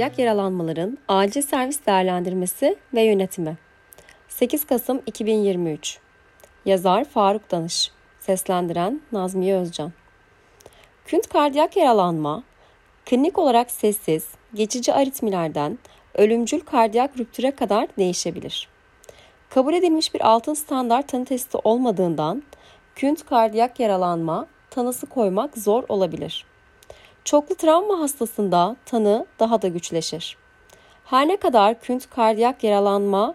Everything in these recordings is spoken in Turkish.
kardiyak yaralanmaların acil servis değerlendirmesi ve yönetimi. 8 Kasım 2023 Yazar Faruk Danış. Seslendiren Nazmiye Özcan. Künt kardiyak yaralanma, klinik olarak sessiz, geçici aritmilerden ölümcül kardiyak rüptüre kadar değişebilir. Kabul edilmiş bir altın standart tanı testi olmadığından künt kardiyak yaralanma tanısı koymak zor olabilir. Çoklu travma hastasında tanı daha da güçleşir. Her ne kadar künt kardiyak yaralanma,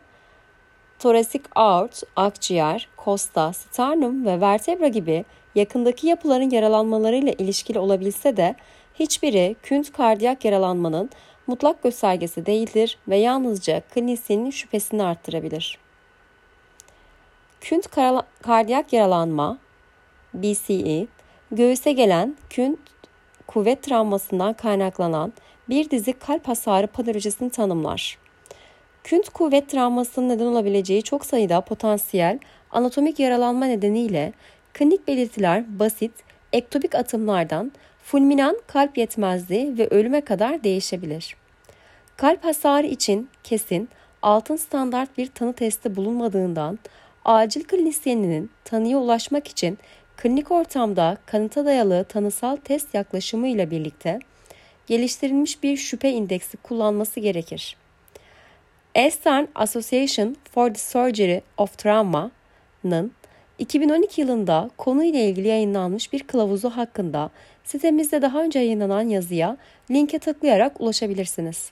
torasik aort, akciğer, kosta, sternum ve vertebra gibi yakındaki yapıların yaralanmalarıyla ilişkili olabilse de hiçbiri künt kardiyak yaralanmanın mutlak göstergesi değildir ve yalnızca klinisyenin şüphesini arttırabilir. Künt kardiyak yaralanma BCE göğüse gelen künt kuvvet travmasından kaynaklanan bir dizi kalp hasarı patolojisini tanımlar. Künt kuvvet travmasının neden olabileceği çok sayıda potansiyel anatomik yaralanma nedeniyle klinik belirtiler basit, ektopik atımlardan fulminan kalp yetmezliği ve ölüme kadar değişebilir. Kalp hasarı için kesin altın standart bir tanı testi bulunmadığından acil klinisyeninin tanıya ulaşmak için klinik ortamda kanıta dayalı tanısal test yaklaşımı ile birlikte geliştirilmiş bir şüphe indeksi kullanması gerekir. Eastern Association for the Surgery of Trauma'nın 2012 yılında konuyla ilgili yayınlanmış bir kılavuzu hakkında sitemizde daha önce yayınlanan yazıya linke tıklayarak ulaşabilirsiniz.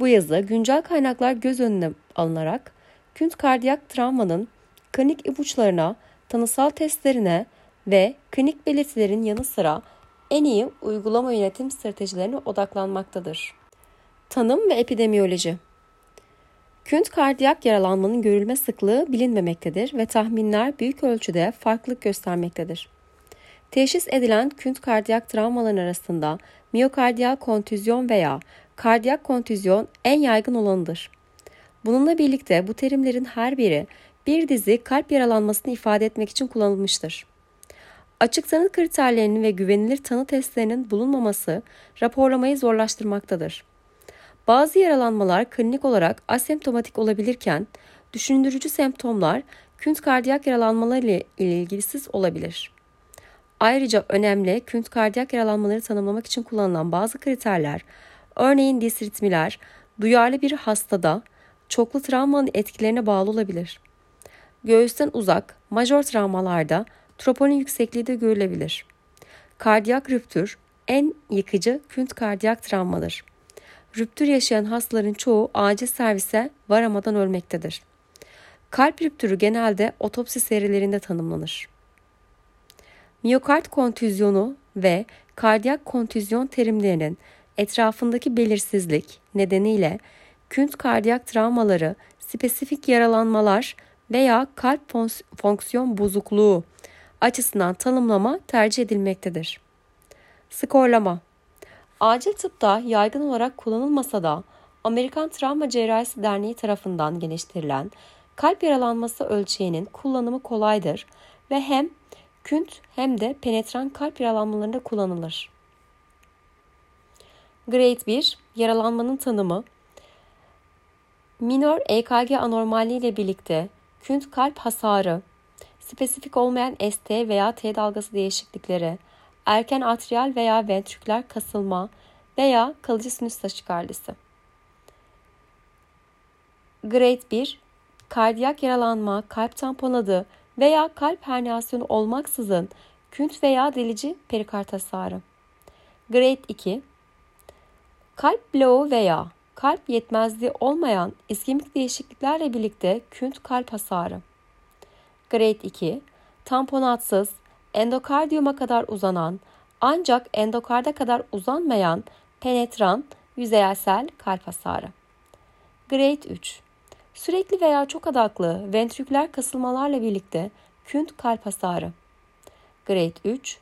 Bu yazı güncel kaynaklar göz önüne alınarak künt kardiyak travmanın klinik ipuçlarına tanısal testlerine ve klinik belirtilerin yanı sıra en iyi uygulama yönetim stratejilerine odaklanmaktadır. Tanım ve epidemiyoloji Künt kardiyak yaralanmanın görülme sıklığı bilinmemektedir ve tahminler büyük ölçüde farklılık göstermektedir. Teşhis edilen künt kardiyak travmaların arasında miyokardiyal kontüzyon veya kardiyak kontüzyon en yaygın olanıdır. Bununla birlikte bu terimlerin her biri bir dizi kalp yaralanmasını ifade etmek için kullanılmıştır. Açık tanı kriterlerinin ve güvenilir tanı testlerinin bulunmaması raporlamayı zorlaştırmaktadır. Bazı yaralanmalar klinik olarak asemptomatik olabilirken düşündürücü semptomlar künt kardiyak yaralanmaları ile ilgisiz olabilir. Ayrıca önemli künt kardiyak yaralanmaları tanımlamak için kullanılan bazı kriterler, örneğin disritmiler, duyarlı bir hastada çoklu travmanın etkilerine bağlı olabilir. Göğüsten uzak, major travmalarda troponin yüksekliği de görülebilir. Kardiyak rüptür en yıkıcı künt kardiyak travmadır. Rüptür yaşayan hastaların çoğu acil servise varamadan ölmektedir. Kalp rüptürü genelde otopsi serilerinde tanımlanır. Miyokard kontüzyonu ve kardiyak kontüzyon terimlerinin etrafındaki belirsizlik nedeniyle künt kardiyak travmaları, spesifik yaralanmalar veya kalp fonksiyon bozukluğu açısından tanımlama tercih edilmektedir. Skorlama Acil tıpta yaygın olarak kullanılmasa da Amerikan Travma Cerrahisi Derneği tarafından geliştirilen kalp yaralanması ölçeğinin kullanımı kolaydır ve hem künt hem de penetran kalp yaralanmalarında kullanılır. Grade 1 yaralanmanın tanımı minor EKG anormalliği ile birlikte künt kalp hasarı, spesifik olmayan ST veya T dalgası değişiklikleri, erken atrial veya ventriküler kasılma veya kalıcı sinüs taşikardisi. Grade 1 kardiyak yaralanma, kalp tamponadı veya kalp herniyasyonu olmaksızın künt veya delici perikard hasarı. Grade 2 kalp bloğu veya kalp yetmezliği olmayan iskemik değişikliklerle birlikte künt kalp hasarı. Grade 2 tamponatsız, endokardiyuma kadar uzanan ancak endokarda kadar uzanmayan penetran yüzeysel kalp hasarı. Grade 3 Sürekli veya çok adaklı ventriküler kasılmalarla birlikte künt kalp hasarı. Grade 3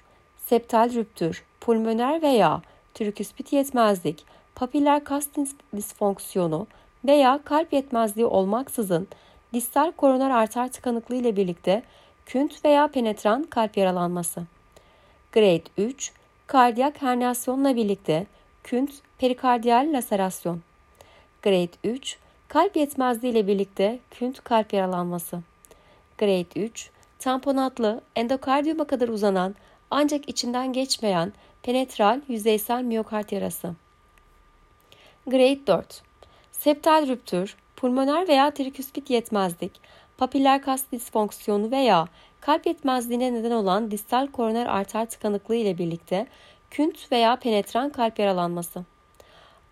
Septal rüptür, pulmoner veya triküspit yetmezlik, papiller kas disfonksiyonu veya kalp yetmezliği olmaksızın distal koroner arter tıkanıklığı ile birlikte künt veya penetran kalp yaralanması. Grade 3, kardiyak herniyasyonla birlikte künt perikardiyal laserasyon. Grade 3, kalp yetmezliği ile birlikte künt kalp yaralanması. Grade 3, tamponatlı endokardiyuma kadar uzanan ancak içinden geçmeyen penetral yüzeysel miyokard yarası. Grade 4, septal rüptür, pulmoner veya triküspit yetmezlik, papiller kas disfonksiyonu veya kalp yetmezliğine neden olan distal koroner arter tıkanıklığı ile birlikte künt veya penetran kalp yaralanması.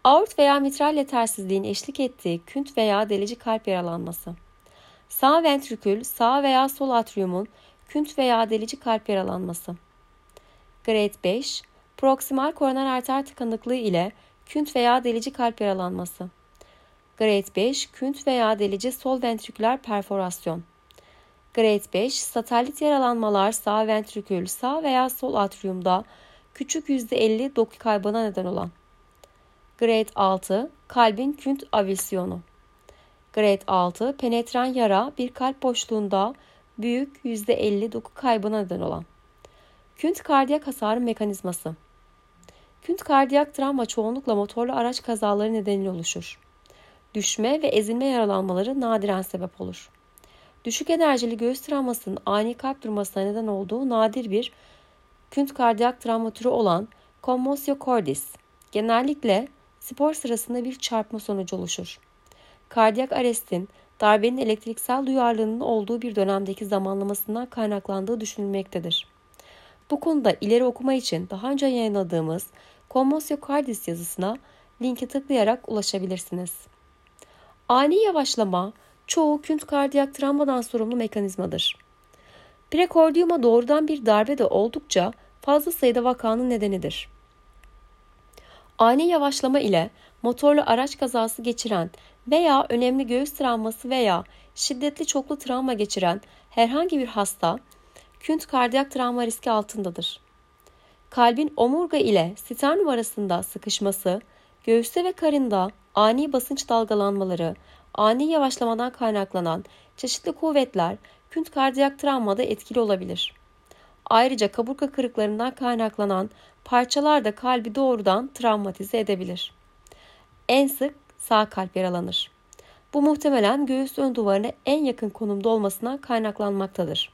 Aort veya mitral yetersizliğin eşlik ettiği künt veya delici kalp yaralanması. Sağ ventrikül, sağ veya sol atriumun künt veya delici kalp yaralanması. Grade 5, proksimal koroner arter tıkanıklığı ile künt veya delici kalp yaralanması. Grade 5, künt veya delici sol ventriküler perforasyon. Grade 5, satelit yaralanmalar sağ ventrikül, sağ veya sol atriumda küçük %50 doku kaybına neden olan. Grade 6, kalbin künt avisyonu. Grade 6, penetran yara bir kalp boşluğunda büyük %50 doku kaybına neden olan. Künt kardiyak hasarı mekanizması. Künt kardiyak travma çoğunlukla motorlu araç kazaları nedeniyle oluşur. Düşme ve ezilme yaralanmaları nadiren sebep olur. Düşük enerjili göğüs travmasının ani kalp durmasına neden olduğu nadir bir künt kardiyak travma türü olan commotio cordis genellikle spor sırasında bir çarpma sonucu oluşur. Kardiyak arestin darbenin elektriksel duyarlılığının olduğu bir dönemdeki zamanlamasından kaynaklandığı düşünülmektedir. Bu konuda ileri okuma için daha önce yayınladığımız Commotio Cordis yazısına linki tıklayarak ulaşabilirsiniz. Ani yavaşlama çoğu künt kardiyak travmadan sorumlu mekanizmadır. Prekordiyuma doğrudan bir darbe de oldukça fazla sayıda vakanın nedenidir. Ani yavaşlama ile motorlu araç kazası geçiren veya önemli göğüs travması veya şiddetli çoklu travma geçiren herhangi bir hasta künt kardiyak travma riski altındadır. Kalbin omurga ile sternum arasında sıkışması, göğüste ve karında ani basınç dalgalanmaları, ani yavaşlamadan kaynaklanan çeşitli kuvvetler künt kardiyak travmada etkili olabilir. Ayrıca kaburga kırıklarından kaynaklanan parçalar da kalbi doğrudan travmatize edebilir. En sık sağ kalp yaralanır. Bu muhtemelen göğüs ön duvarına en yakın konumda olmasına kaynaklanmaktadır.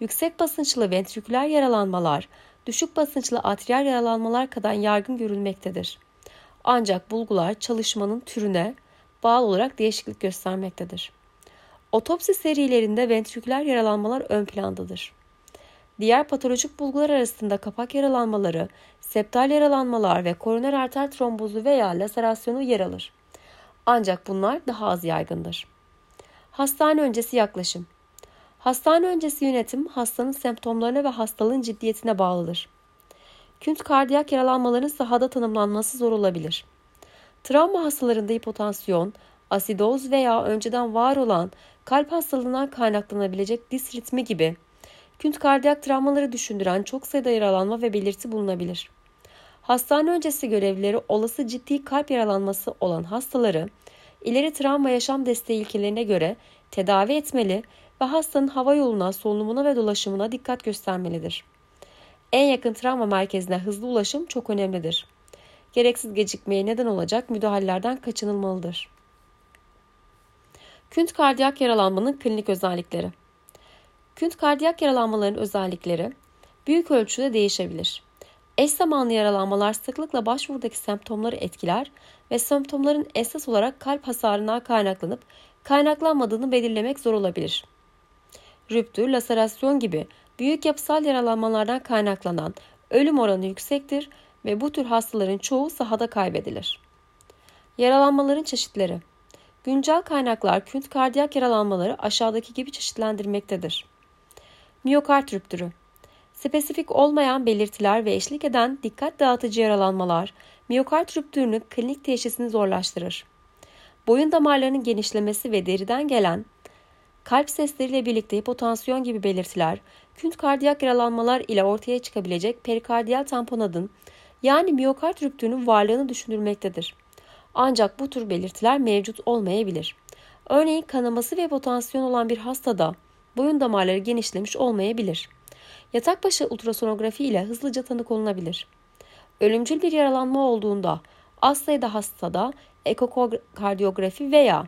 Yüksek basınçlı ventriküler yaralanmalar, düşük basınçlı atriyal yaralanmalar kadar yaygın görülmektedir. Ancak bulgular çalışmanın türüne bağlı olarak değişiklik göstermektedir. Otopsi serilerinde ventriküler yaralanmalar ön plandadır. Diğer patolojik bulgular arasında kapak yaralanmaları, septal yaralanmalar ve koroner arter trombozu veya laserasyonu yer alır. Ancak bunlar daha az yaygındır. Hastane öncesi yaklaşım Hastane öncesi yönetim hastanın semptomlarına ve hastalığın ciddiyetine bağlıdır. Künt kardiyak yaralanmaların sahada tanımlanması zor olabilir. Travma hastalarında hipotansiyon, asidoz veya önceden var olan kalp hastalığından kaynaklanabilecek dis ritmi gibi künt kardiyak travmaları düşündüren çok sayıda yaralanma ve belirti bulunabilir. Hastane öncesi görevlileri olası ciddi kalp yaralanması olan hastaları ileri travma yaşam desteği ilkelerine göre tedavi etmeli ve hastanın hava yoluna, solunumuna ve dolaşımına dikkat göstermelidir. En yakın travma merkezine hızlı ulaşım çok önemlidir. Gereksiz gecikmeye neden olacak müdahalelerden kaçınılmalıdır. Künt kardiyak yaralanmanın klinik özellikleri Künt kardiyak yaralanmaların özellikleri büyük ölçüde değişebilir. Eş zamanlı yaralanmalar sıklıkla başvurdaki semptomları etkiler ve semptomların esas olarak kalp hasarından kaynaklanıp kaynaklanmadığını belirlemek zor olabilir. Rüptür, laserasyon gibi büyük yapısal yaralanmalardan kaynaklanan ölüm oranı yüksektir ve bu tür hastaların çoğu sahada kaybedilir. Yaralanmaların çeşitleri Güncel kaynaklar künt kardiyak yaralanmaları aşağıdaki gibi çeşitlendirmektedir. Miyokard rüptürü Spesifik olmayan belirtiler ve eşlik eden dikkat dağıtıcı yaralanmalar miyokard rüptürünün klinik teşhisini zorlaştırır. Boyun damarlarının genişlemesi ve deriden gelen kalp sesleriyle birlikte hipotansiyon gibi belirtiler, künt kardiyak yaralanmalar ile ortaya çıkabilecek perikardiyal tamponadın yani miyokard rüptürünün varlığını düşünülmektedir. Ancak bu tür belirtiler mevcut olmayabilir. Örneğin kanaması ve potansiyon olan bir hastada boyun damarları genişlemiş olmayabilir. Yatak başı ultrasonografi ile hızlıca tanı konulabilir. Ölümcül bir yaralanma olduğunda az sayıda hastada ekokardiyografi veya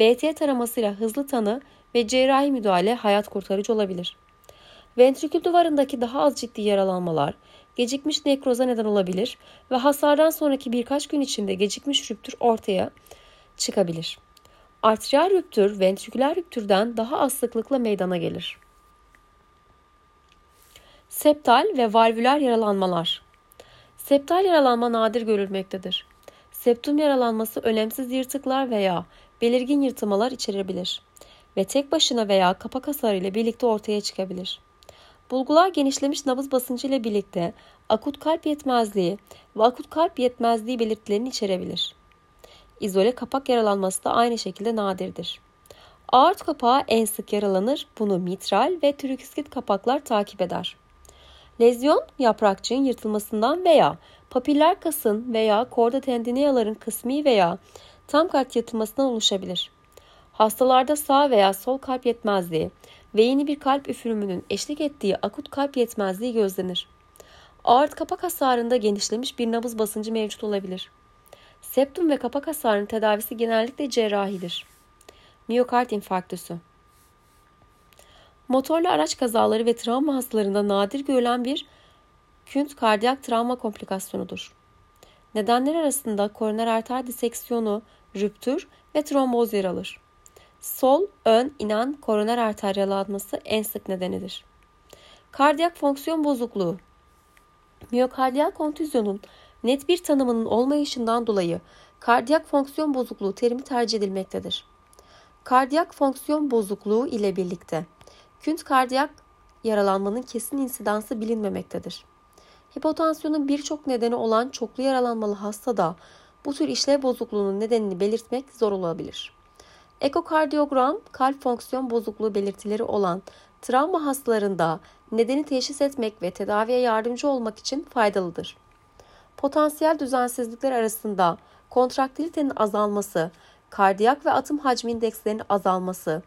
BT taramasıyla hızlı tanı ve cerrahi müdahale hayat kurtarıcı olabilir. Ventrikül duvarındaki daha az ciddi yaralanmalar gecikmiş nekroza neden olabilir ve hasardan sonraki birkaç gün içinde gecikmiş rüptür ortaya çıkabilir. Arteriyel rüptür ventriküler rüptürden daha az sıklıkla meydana gelir. Septal ve valvüler yaralanmalar Septal yaralanma nadir görülmektedir. Septum yaralanması önemsiz yırtıklar veya belirgin yırtmalar içerebilir ve tek başına veya kapak hasarı ile birlikte ortaya çıkabilir. Bulgular genişlemiş nabız basıncı ile birlikte akut kalp yetmezliği ve akut kalp yetmezliği belirtilerini içerebilir. İzole kapak yaralanması da aynı şekilde nadirdir. Aort kapağı en sık yaralanır. Bunu mitral ve trükiskit kapaklar takip eder. Lezyon yaprakçığın yırtılmasından veya papiller kasın veya korda tendineyaların kısmi veya tam kalp yırtılmasından oluşabilir. Hastalarda sağ veya sol kalp yetmezliği ve yeni bir kalp üfürümünün eşlik ettiği akut kalp yetmezliği gözlenir. Aort kapak hasarında genişlemiş bir nabız basıncı mevcut olabilir. Septum ve kapak hasarının tedavisi genellikle cerrahidir. Miyokard infarktüsü Motorlu araç kazaları ve travma hastalarında nadir görülen bir künt kardiyak travma komplikasyonudur. Nedenler arasında koroner arter diseksiyonu, rüptür ve tromboz yer alır. Sol ön inen koroner arter yaralanması en sık nedenidir. Kardiyak fonksiyon bozukluğu Miyokardiyak kontüzyonun net bir tanımının olmayışından dolayı kardiyak fonksiyon bozukluğu terimi tercih edilmektedir. Kardiyak fonksiyon bozukluğu ile birlikte künt kardiyak yaralanmanın kesin insidansı bilinmemektedir. Hipotansiyonun birçok nedeni olan çoklu yaralanmalı hastada bu tür işlev bozukluğunun nedenini belirtmek zor olabilir. Ekokardiyogram, kalp fonksiyon bozukluğu belirtileri olan travma hastalarında nedeni teşhis etmek ve tedaviye yardımcı olmak için faydalıdır. Potansiyel düzensizlikler arasında kontraktilitenin azalması, kardiyak ve atım hacmi indekslerinin azalması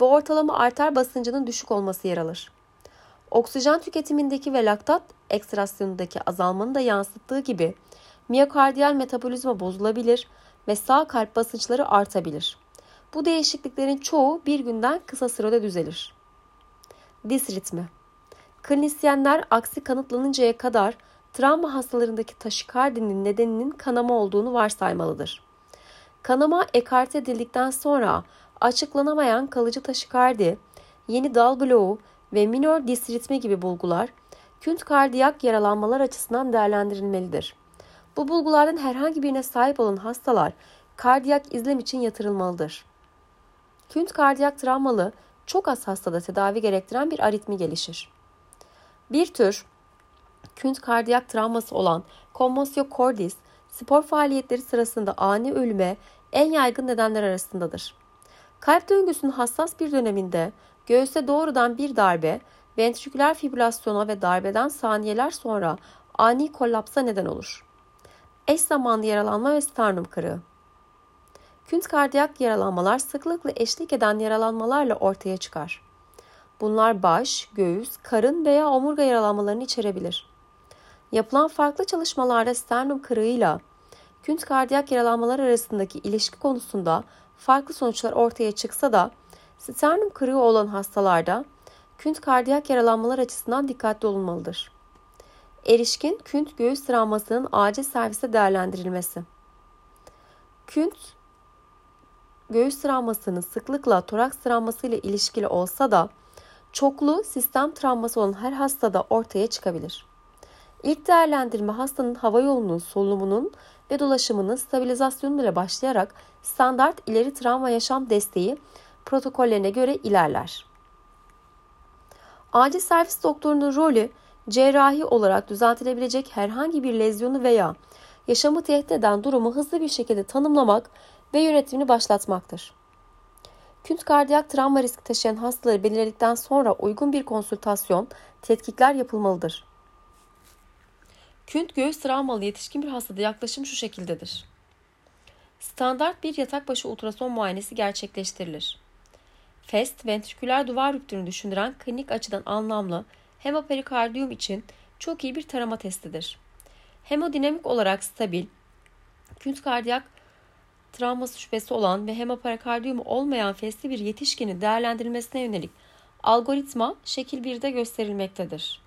ve ortalama arter basıncının düşük olması yer alır. Oksijen tüketimindeki ve laktat ekstrasyonundaki azalmanın da yansıttığı gibi miyokardiyal metabolizma bozulabilir ve sağ kalp basınçları artabilir. Bu değişikliklerin çoğu bir günden kısa sürede düzelir. Dis ritmi Klinisyenler aksi kanıtlanıncaya kadar travma hastalarındaki taşikardinin nedeninin kanama olduğunu varsaymalıdır. Kanama ekarte edildikten sonra açıklanamayan kalıcı taşikardi, yeni dal bloğu ve minor dis ritmi gibi bulgular künt kardiyak yaralanmalar açısından değerlendirilmelidir. Bu bulgulardan herhangi birine sahip olan hastalar kardiyak izlem için yatırılmalıdır. Künt kardiyak travmalı çok az hastada tedavi gerektiren bir aritmi gelişir. Bir tür künt kardiyak travması olan kommosyo cordis spor faaliyetleri sırasında ani ölüme en yaygın nedenler arasındadır. Kalp döngüsünün hassas bir döneminde göğüste doğrudan bir darbe, ventriküler fibrilasyona ve darbeden saniyeler sonra ani kollapsa neden olur. Eş zamanlı yaralanma ve sternum kırığı. Künt kardiyak yaralanmalar sıklıkla eşlik eden yaralanmalarla ortaya çıkar. Bunlar baş, göğüs, karın veya omurga yaralanmalarını içerebilir. Yapılan farklı çalışmalarda sternum kırığıyla künt kardiyak yaralanmalar arasındaki ilişki konusunda farklı sonuçlar ortaya çıksa da sternum kırığı olan hastalarda künt kardiyak yaralanmalar açısından dikkatli olunmalıdır. Erişkin künt göğüs travmasının acil serviste değerlendirilmesi. Künt göğüs travmasının sıklıkla toraks travması ile ilişkili olsa da çoklu sistem travması olan her hastada ortaya çıkabilir. İlk değerlendirme hastanın hava yolunun solunumunun ve dolaşımının stabilizasyonu ile başlayarak standart ileri travma yaşam desteği protokollerine göre ilerler. Acil servis doktorunun rolü cerrahi olarak düzeltilebilecek herhangi bir lezyonu veya yaşamı tehdit eden durumu hızlı bir şekilde tanımlamak ve yönetimini başlatmaktır. Künt kardiyak travma riski taşıyan hastaları belirledikten sonra uygun bir konsültasyon, tetkikler yapılmalıdır. Künt göğüs travmalı yetişkin bir hastada yaklaşım şu şekildedir. Standart bir yatak başı ultrason muayenesi gerçekleştirilir. FEST, ventriküler duvar rüptürünü düşündüren klinik açıdan anlamlı hemoperikardiyum için çok iyi bir tarama testidir. Hemodinamik olarak stabil, künt kardiyak travması şüphesi olan ve hemoperikardiyumu olmayan FEST'li bir yetişkinin değerlendirilmesine yönelik algoritma şekil 1'de gösterilmektedir.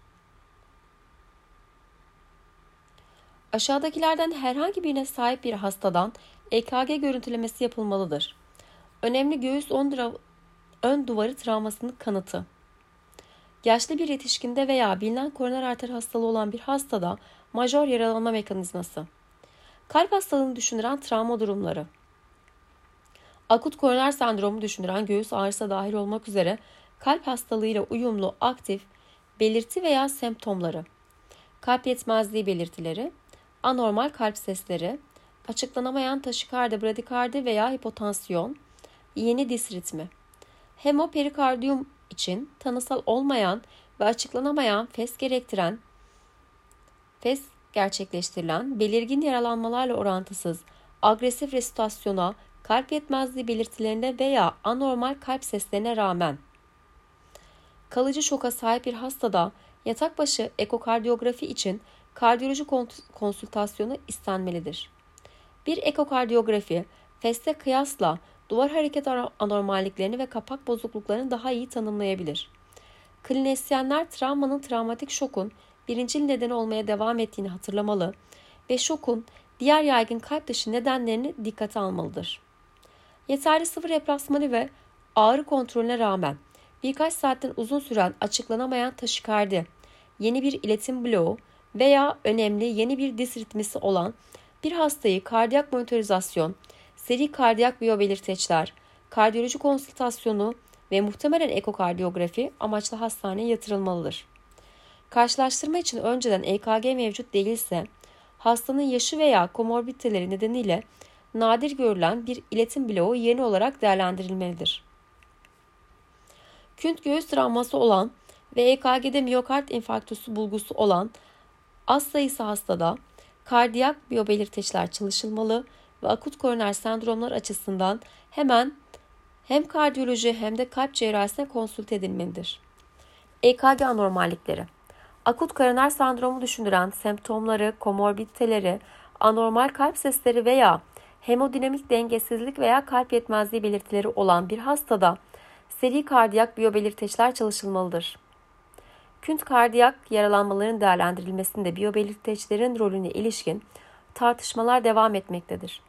Aşağıdakilerden herhangi birine sahip bir hastadan EKG görüntülemesi yapılmalıdır. Önemli göğüs ön duvarı travmasının kanıtı. Yaşlı bir yetişkinde veya bilinen koroner arter hastalığı olan bir hastada majör yaralanma mekanizması. Kalp hastalığını düşündüren travma durumları. Akut koroner sendromu düşündüren göğüs ağrısı dahil olmak üzere kalp hastalığıyla uyumlu aktif belirti veya semptomları. Kalp yetmezliği belirtileri, anormal kalp sesleri, açıklanamayan taşikardi, bradikardi veya hipotansiyon, yeni dis ritmi. Hemoperikardiyum için tanısal olmayan ve açıklanamayan fes gerektiren, fes gerçekleştirilen belirgin yaralanmalarla orantısız agresif resitasyona, kalp yetmezliği belirtilerine veya anormal kalp seslerine rağmen kalıcı şoka sahip bir hastada yatak başı ekokardiyografi için kardiyoloji konsültasyonu istenmelidir. Bir ekokardiyografi, feste kıyasla duvar hareket anormalliklerini ve kapak bozukluklarını daha iyi tanımlayabilir. Klinisyenler travmanın travmatik şokun birincil nedeni olmaya devam ettiğini hatırlamalı ve şokun diğer yaygın kalp dışı nedenlerini dikkate almalıdır. Yeterli sıvı replasmanı ve ağrı kontrolüne rağmen birkaç saatten uzun süren açıklanamayan taşikardi, yeni bir iletim bloğu veya önemli yeni bir dis ritmisi olan bir hastayı kardiyak monitorizasyon, seri kardiyak biyobelirteçler, kardiyoloji konsültasyonu ve muhtemelen ekokardiyografi amaçlı hastaneye yatırılmalıdır. Karşılaştırma için önceden EKG mevcut değilse, hastanın yaşı veya komorbiditeleri nedeniyle nadir görülen bir iletim bloğu yeni olarak değerlendirilmelidir. Künt göğüs travması olan ve EKG'de miyokard infarktüsü bulgusu olan az sayısı hastada kardiyak biyobelirteçler çalışılmalı ve akut koroner sendromlar açısından hemen hem kardiyoloji hem de kalp cerrahisine konsult edilmelidir. EKG anormallikleri Akut koroner sendromu düşündüren semptomları, komorbiditeleri, anormal kalp sesleri veya hemodinamik dengesizlik veya kalp yetmezliği belirtileri olan bir hastada seri kardiyak biyobelirteçler çalışılmalıdır. Künt kardiyak yaralanmaların değerlendirilmesinde biyobelirteçlerin rolüne ilişkin tartışmalar devam etmektedir.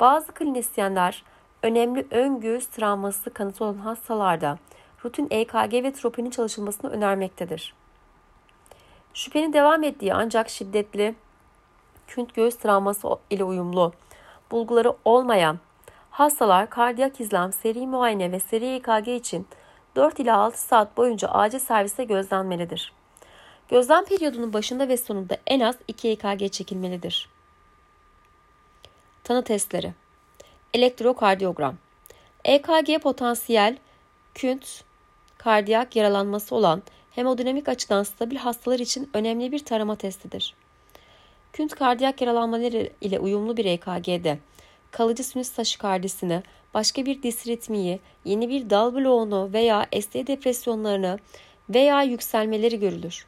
Bazı klinisyenler önemli ön göğüs travması kanıtı olan hastalarda rutin EKG ve troponin çalışılmasını önermektedir. Şüphenin devam ettiği ancak şiddetli künt göğüs travması ile uyumlu bulguları olmayan hastalar kardiyak izlem, seri muayene ve seri EKG için 4 ila 6 saat boyunca acil serviste gözlenmelidir. Gözlem periyodunun başında ve sonunda en az 2 EKG çekilmelidir. Tanı testleri Elektrokardiyogram EKG potansiyel, künt, kardiyak yaralanması olan hemodinamik açıdan stabil hastalar için önemli bir tarama testidir. Künt kardiyak yaralanmaları ile uyumlu bir EKG'de kalıcı sinüs taşikardisini, başka bir disritmiyi, yeni bir dal bloğunu veya ST depresyonlarını veya yükselmeleri görülür.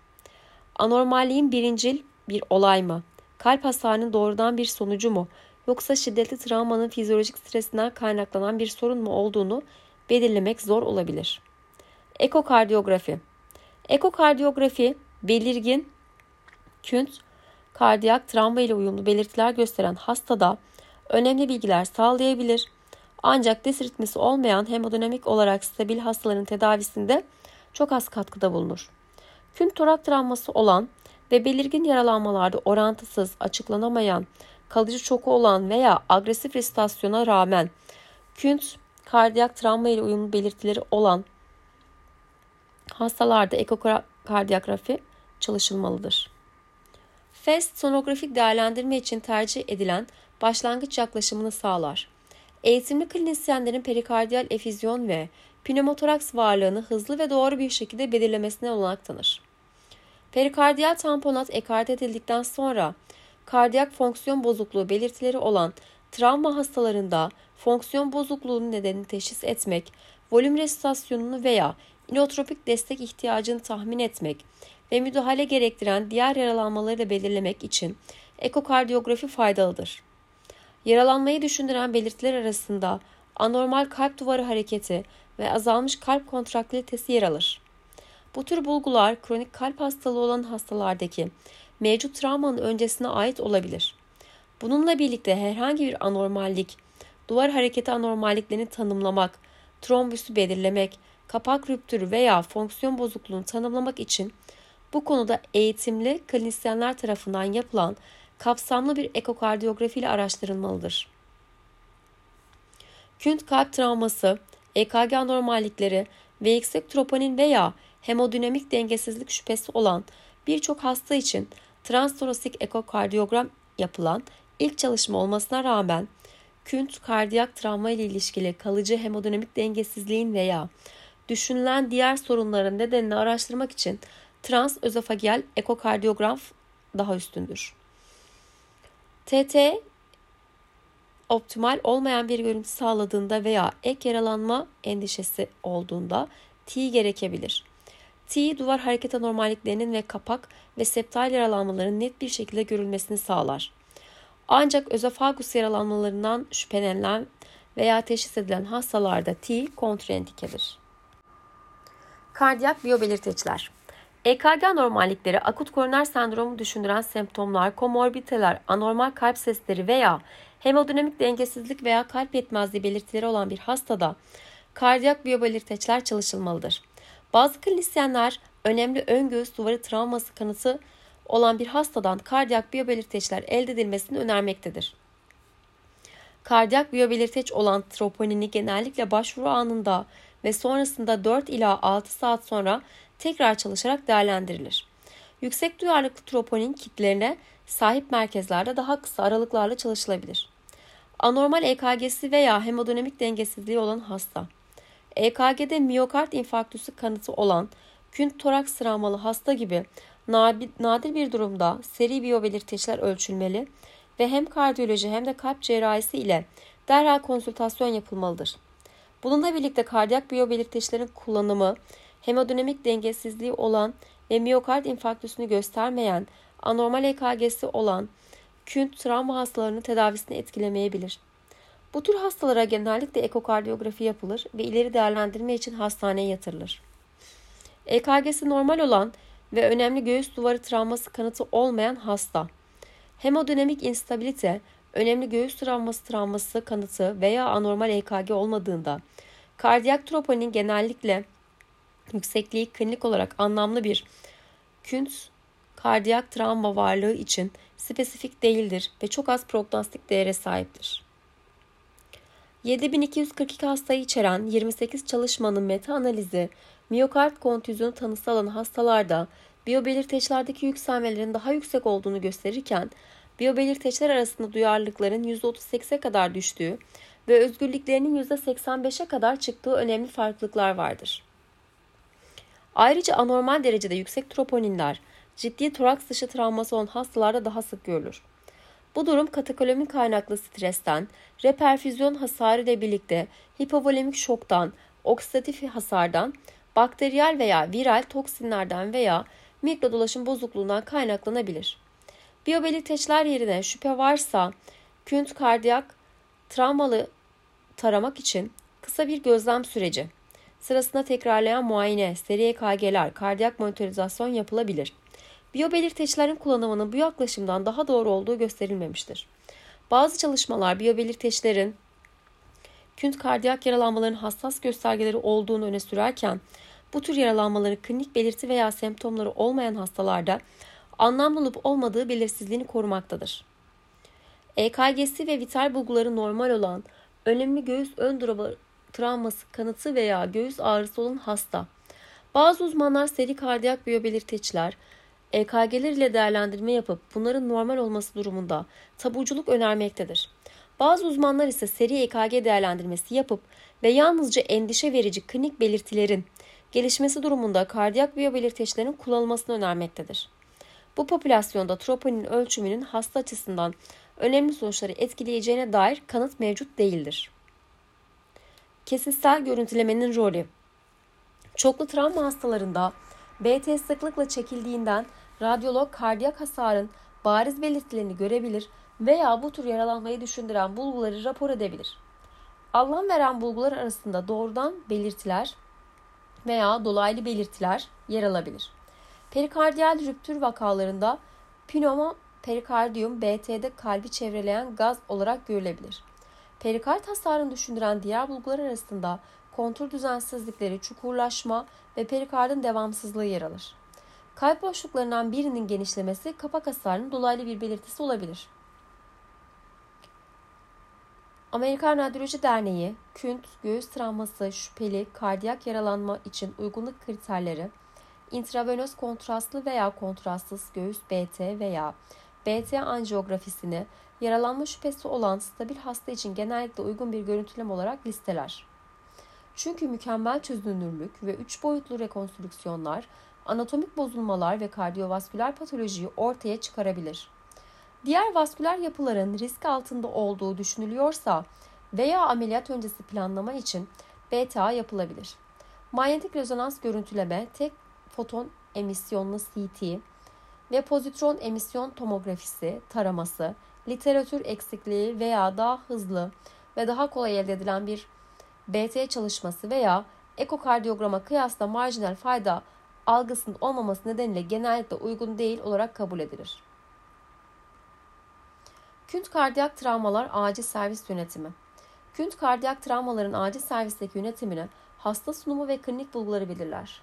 Anormalliğin birincil bir olay mı? Kalp hasarının doğrudan bir sonucu mu? Yoksa şiddetli travmanın fizyolojik stresinden kaynaklanan bir sorun mu olduğunu belirlemek zor olabilir. Ekokardiyografi Ekokardiyografi belirgin, künt, kardiyak travma ile uyumlu belirtiler gösteren hastada önemli bilgiler sağlayabilir. Ancak dis ritmisi olmayan hemodinamik olarak stabil hastaların tedavisinde çok az katkıda bulunur. Künt torak travması olan ve belirgin yaralanmalarda orantısız, açıklanamayan, kalıcı çoku olan veya agresif resitasyona rağmen künt kardiyak travma ile uyumlu belirtileri olan hastalarda ekokardiyografi çalışılmalıdır. FEST sonografik değerlendirme için tercih edilen başlangıç yaklaşımını sağlar. Eğitimli klinisyenlerin perikardiyal efüzyon ve pneumotoraks varlığını hızlı ve doğru bir şekilde belirlemesine olanak tanır. Perikardiyal tamponat ekart edildikten sonra kardiyak fonksiyon bozukluğu belirtileri olan travma hastalarında fonksiyon bozukluğunun nedenini teşhis etmek, volüm resitasyonunu veya inotropik destek ihtiyacını tahmin etmek ve müdahale gerektiren diğer yaralanmaları da belirlemek için ekokardiyografi faydalıdır. Yaralanmayı düşündüren belirtiler arasında anormal kalp duvarı hareketi ve azalmış kalp kontraktilitesi yer alır. Bu tür bulgular kronik kalp hastalığı olan hastalardaki mevcut travmanın öncesine ait olabilir. Bununla birlikte herhangi bir anormallik, duvar hareketi anormalliklerini tanımlamak, trombüsü belirlemek, kapak rüptürü veya fonksiyon bozukluğunu tanımlamak için bu konuda eğitimli klinisyenler tarafından yapılan kapsamlı bir ekokardiyografi ile araştırılmalıdır. Künt kalp travması, EKG anormallikleri ve yüksek troponin veya hemodinamik dengesizlik şüphesi olan birçok hasta için transtorossik ekokardiyogram yapılan ilk çalışma olmasına rağmen künt kardiyak travma ile ilişkili kalıcı hemodinamik dengesizliğin veya düşünülen diğer sorunların nedenini araştırmak için transözofageal ekokardiyogram daha üstündür. TT optimal olmayan bir görüntü sağladığında veya ek yaralanma endişesi olduğunda T gerekebilir. T duvar hareket anormalliklerinin ve kapak ve septal yaralanmaların net bir şekilde görülmesini sağlar. Ancak özofagus yaralanmalarından şüphelenilen veya teşhis edilen hastalarda T kontraindikedir. Kardiyak biyobelirteçler EKG anormallikleri, akut koroner sendromu düşündüren semptomlar, komorbiteler, anormal kalp sesleri veya hemodinamik dengesizlik veya kalp yetmezliği belirtileri olan bir hastada kardiyak biyobelirteçler çalışılmalıdır. Bazı klinisyenler önemli ön göğüs duvarı travması kanıtı olan bir hastadan kardiyak biyobelirteçler elde edilmesini önermektedir. Kardiyak biyobelirteç olan troponini genellikle başvuru anında ve sonrasında 4 ila 6 saat sonra tekrar çalışarak değerlendirilir. Yüksek duyarlılıklı troponin kitlerine sahip merkezlerde daha kısa aralıklarla çalışılabilir. Anormal EKG'si veya hemodinamik dengesizliği olan hasta. EKG'de miyokard infarktüsü kanıtı olan künt toraks travmalı hasta gibi nadir bir durumda seri biyobelirteçler ölçülmeli ve hem kardiyoloji hem de kalp cerrahisi ile derhal konsültasyon yapılmalıdır. Bununla birlikte kardiyak biyobelirteçlerin kullanımı hemodinamik dengesizliği olan ve miyokard infarktüsünü göstermeyen anormal EKG'si olan künt travma hastalarının tedavisini etkilemeyebilir. Bu tür hastalara genellikle ekokardiyografi yapılır ve ileri değerlendirme için hastaneye yatırılır. EKG'si normal olan ve önemli göğüs duvarı travması kanıtı olmayan hasta. Hemodinamik instabilite, önemli göğüs travması travması kanıtı veya anormal EKG olmadığında, kardiyak troponin genellikle yüksekliği klinik olarak anlamlı bir künt kardiyak travma varlığı için spesifik değildir ve çok az prognostik değere sahiptir. 7242 hastayı içeren 28 çalışmanın meta analizi miyokard kontüzyonu tanısı alan hastalarda biyobelirteçlerdeki yükselmelerin daha yüksek olduğunu gösterirken biyobelirteçler arasında duyarlılıkların %38'e kadar düştüğü ve özgürlüklerinin %85'e kadar çıktığı önemli farklılıklar vardır. Ayrıca anormal derecede yüksek troponinler ciddi toraks dışı travması olan hastalarda daha sık görülür. Bu durum katakolomi kaynaklı stresten, reperfüzyon hasarı ile birlikte hipovolemik şoktan, oksidatif hasardan, bakteriyel veya viral toksinlerden veya mikrodolaşım bozukluğundan kaynaklanabilir. Biyobelirteçler yerine şüphe varsa künt kardiyak travmalı taramak için kısa bir gözlem süreci sırasında tekrarlayan muayene, seri EKG'ler, kardiyak monitorizasyon yapılabilir. Biyobelirteçlerin kullanımının bu yaklaşımdan daha doğru olduğu gösterilmemiştir. Bazı çalışmalar biyobelirteçlerin künt kardiyak yaralanmaların hassas göstergeleri olduğunu öne sürerken bu tür yaralanmaları klinik belirti veya semptomları olmayan hastalarda anlamlı olup olmadığı belirsizliğini korumaktadır. EKG'si ve vital bulguları normal olan önemli göğüs ön travması kanıtı veya göğüs ağrısı olan hasta. Bazı uzmanlar seri kardiyak biyobelirteçler, EKG'ler ile değerlendirme yapıp bunların normal olması durumunda tabuculuk önermektedir. Bazı uzmanlar ise seri EKG değerlendirmesi yapıp ve yalnızca endişe verici klinik belirtilerin gelişmesi durumunda kardiyak biyobelirteçlerin kullanılmasını önermektedir. Bu popülasyonda troponin ölçümünün hasta açısından önemli sonuçları etkileyeceğine dair kanıt mevcut değildir. Kesitsel görüntülemenin rolü Çoklu travma hastalarında BT sıklıkla çekildiğinden radyolog kardiyak hasarın bariz belirtilerini görebilir veya bu tür yaralanmayı düşündüren bulguları rapor edebilir. Anlam veren bulgular arasında doğrudan belirtiler veya dolaylı belirtiler yer alabilir. Perikardiyal rüptür vakalarında pneuma perikardiyum BT'de kalbi çevreleyen gaz olarak görülebilir. Perikard hasarını düşündüren diğer bulgular arasında kontur düzensizlikleri, çukurlaşma ve perikardın devamsızlığı yer alır. Kalp boşluklarından birinin genişlemesi kapak hasarının dolaylı bir belirtisi olabilir. Amerikan Radyoloji Derneği, künt, göğüs travması, şüpheli, kardiyak yaralanma için uygunluk kriterleri, intravenöz kontrastlı veya kontrastsız göğüs BT veya BT anjiyografisini yaralanma şüphesi olan stabil hasta için genellikle uygun bir görüntüleme olarak listeler. Çünkü mükemmel çözünürlük ve üç boyutlu rekonstrüksiyonlar anatomik bozulmalar ve kardiyovasküler patolojiyi ortaya çıkarabilir. Diğer vasküler yapıların risk altında olduğu düşünülüyorsa veya ameliyat öncesi planlama için BTA yapılabilir. Manyetik rezonans görüntüleme tek foton emisyonlu CT ve pozitron emisyon tomografisi taraması, literatür eksikliği veya daha hızlı ve daha kolay elde edilen bir BT çalışması veya ekokardiyograma kıyasla marjinal fayda algısının olmaması nedeniyle genellikle uygun değil olarak kabul edilir. Künt kardiyak travmalar acil servis yönetimi. Künt kardiyak travmaların acil servisteki yönetimini hasta sunumu ve klinik bulguları belirler.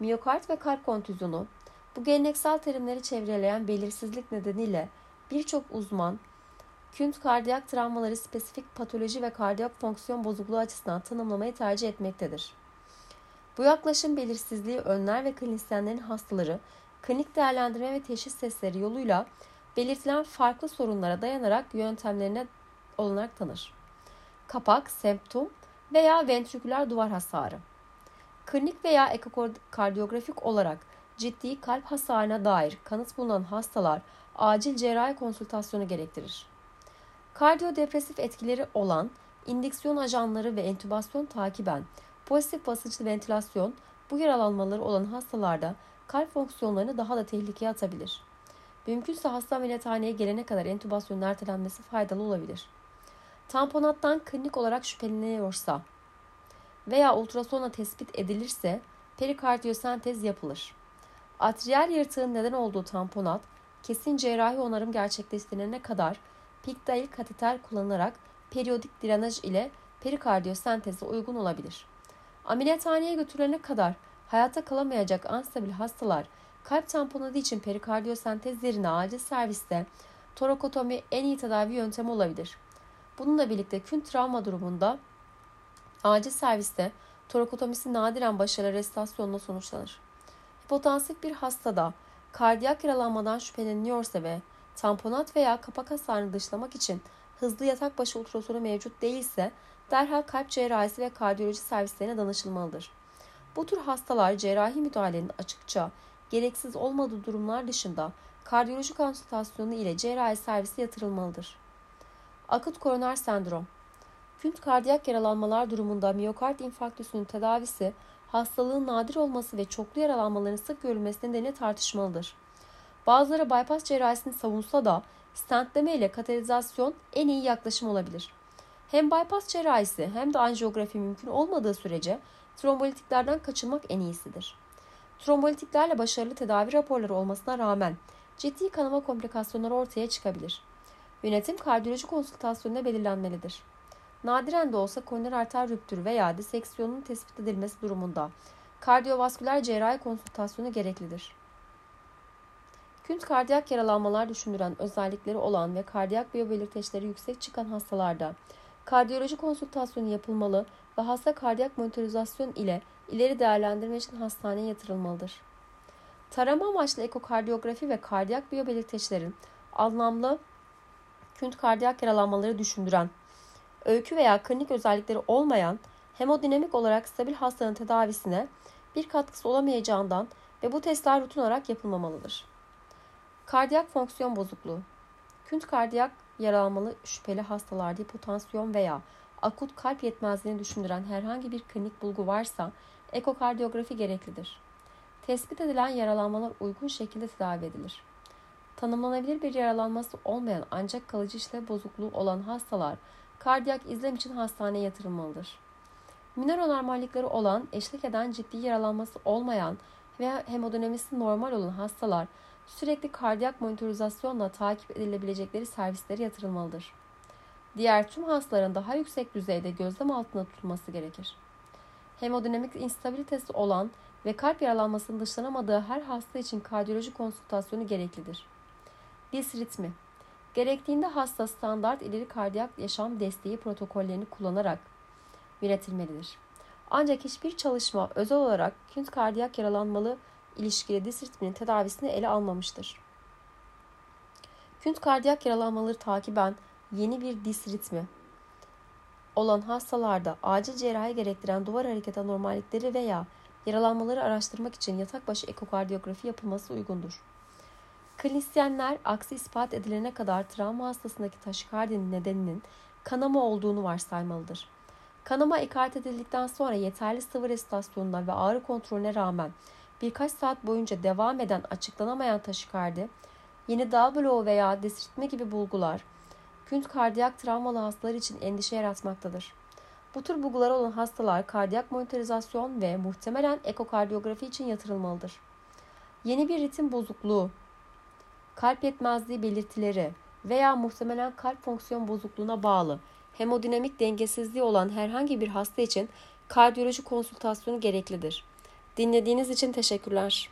Miyokard ve kalp kontüzyonu bu geleneksel terimleri çevreleyen belirsizlik nedeniyle birçok uzman künt kardiyak travmaları spesifik patoloji ve kardiyak fonksiyon bozukluğu açısından tanımlamayı tercih etmektedir. Bu yaklaşım belirsizliği önler ve klinisyenlerin hastaları klinik değerlendirme ve teşhis testleri yoluyla belirtilen farklı sorunlara dayanarak yöntemlerine olanak tanır. Kapak, semptom veya ventriküler duvar hasarı. Klinik veya ekokardiyografik olarak ciddi kalp hasarına dair kanıt bulunan hastalar acil cerrahi konsültasyonu gerektirir. Kardiyodepresif etkileri olan indiksiyon ajanları ve entübasyon takiben pozitif basınçlı ventilasyon bu yaralanmaları olan hastalarda kalp fonksiyonlarını daha da tehlikeye atabilir. Mümkünse hasta ameliyathaneye gelene kadar entübasyonun ertelenmesi faydalı olabilir. Tamponattan klinik olarak şüpheleniyorsa veya ultrasonla tespit edilirse perikardiyosentez yapılır. Atriyel yırtığın neden olduğu tamponat kesin cerrahi onarım gerçekleştirilene kadar piktail kateter kullanılarak periyodik drenaj ile perikardiyosenteze uygun olabilir. Ameliyathaneye götürülene kadar hayata kalamayacak anstabil hastalar kalp tamponadı için perikardiyosentez yerine acil serviste torakotomi en iyi tedavi yöntemi olabilir. Bununla birlikte kün travma durumunda acil serviste torakotomisi nadiren başarılı restasyonla sonuçlanır. Hipotansif bir hastada kardiyak yaralanmadan şüpheleniyorsa ve tamponat veya kapak hasarını dışlamak için hızlı yatak başı ultrasonu mevcut değilse derhal kalp cerrahisi ve kardiyoloji servislerine danışılmalıdır. Bu tür hastalar cerrahi müdahalenin açıkça gereksiz olmadığı durumlar dışında kardiyoloji konsültasyonu ile cerrahi servise yatırılmalıdır. Akut koroner sendrom Künt kardiyak yaralanmalar durumunda miyokard infarktüsünün tedavisi hastalığın nadir olması ve çoklu yaralanmaların sık görülmesi nedeniyle tartışmalıdır. Bazıları bypass cerrahisini savunsa da stentleme ile kateterizasyon en iyi yaklaşım olabilir. Hem bypass cerrahisi hem de anjiyografi mümkün olmadığı sürece trombolitiklerden kaçınmak en iyisidir. Trombolitiklerle başarılı tedavi raporları olmasına rağmen ciddi kanama komplikasyonları ortaya çıkabilir. Yönetim kardiyoloji konsültasyonunda belirlenmelidir. Nadiren de olsa koroner arter rüptürü veya diseksiyonun tespit edilmesi durumunda kardiyovasküler cerrahi konsültasyonu gereklidir. Künt kardiyak yaralanmalar düşündüren özellikleri olan ve kardiyak biyobelirteçleri yüksek çıkan hastalarda kardiyoloji konsültasyonu yapılmalı ve hasta kardiyak monitorizasyon ile ileri değerlendirme için hastaneye yatırılmalıdır. Tarama amaçlı ekokardiyografi ve kardiyak biyobelirteçlerin anlamlı künt kardiyak yaralanmaları düşündüren, öykü veya klinik özellikleri olmayan, hemodinamik olarak stabil hastanın tedavisine bir katkısı olamayacağından ve bu testler rutin olarak yapılmamalıdır. Kardiyak fonksiyon bozukluğu. Künt kardiyak yaralanmalı şüpheli hastalarda hipotansiyon veya akut kalp yetmezliğini düşündüren herhangi bir klinik bulgu varsa ekokardiyografi gereklidir. Tespit edilen yaralanmalar uygun şekilde tedavi edilir. Tanımlanabilir bir yaralanması olmayan ancak kalıcı işlev bozukluğu olan hastalar kardiyak izlem için hastaneye yatırılmalıdır. Minor anormallikleri olan, eşlik eden ciddi yaralanması olmayan veya hemodinamisi normal olan hastalar sürekli kardiyak monitorizasyonla takip edilebilecekleri servislere yatırılmalıdır. Diğer tüm hastaların daha yüksek düzeyde gözlem altında tutulması gerekir. Hemodinamik instabilitesi olan ve kalp yaralanmasının dışlanamadığı her hasta için kardiyoloji konsültasyonu gereklidir. Dis ritmi Gerektiğinde hasta standart ileri kardiyak yaşam desteği protokollerini kullanarak yönetilmelidir. Ancak hiçbir çalışma özel olarak künt kardiyak yaralanmalı ilişkili dis ritminin tedavisini ele almamıştır. Künt kardiyak yaralanmaları takiben yeni bir dis ritmi olan hastalarda acil cerrahi gerektiren duvar hareket anormallikleri veya yaralanmaları araştırmak için yatak başı ekokardiyografi yapılması uygundur. Klinisyenler aksi ispat edilene kadar travma hastasındaki taşikardinin nedeninin kanama olduğunu varsaymalıdır. Kanama ikaret edildikten sonra yeterli sıvı resitasyonuna ve ağrı kontrolüne rağmen birkaç saat boyunca devam eden açıklanamayan taşikardi, yeni bloğu veya desritme gibi bulgular, künt kardiyak travmalı hastalar için endişe yaratmaktadır. Bu tür bulguları olan hastalar kardiyak monitorizasyon ve muhtemelen ekokardiyografi için yatırılmalıdır. Yeni bir ritim bozukluğu, kalp yetmezliği belirtileri veya muhtemelen kalp fonksiyon bozukluğuna bağlı hemodinamik dengesizliği olan herhangi bir hasta için kardiyoloji konsültasyonu gereklidir. Dinlediğiniz için teşekkürler.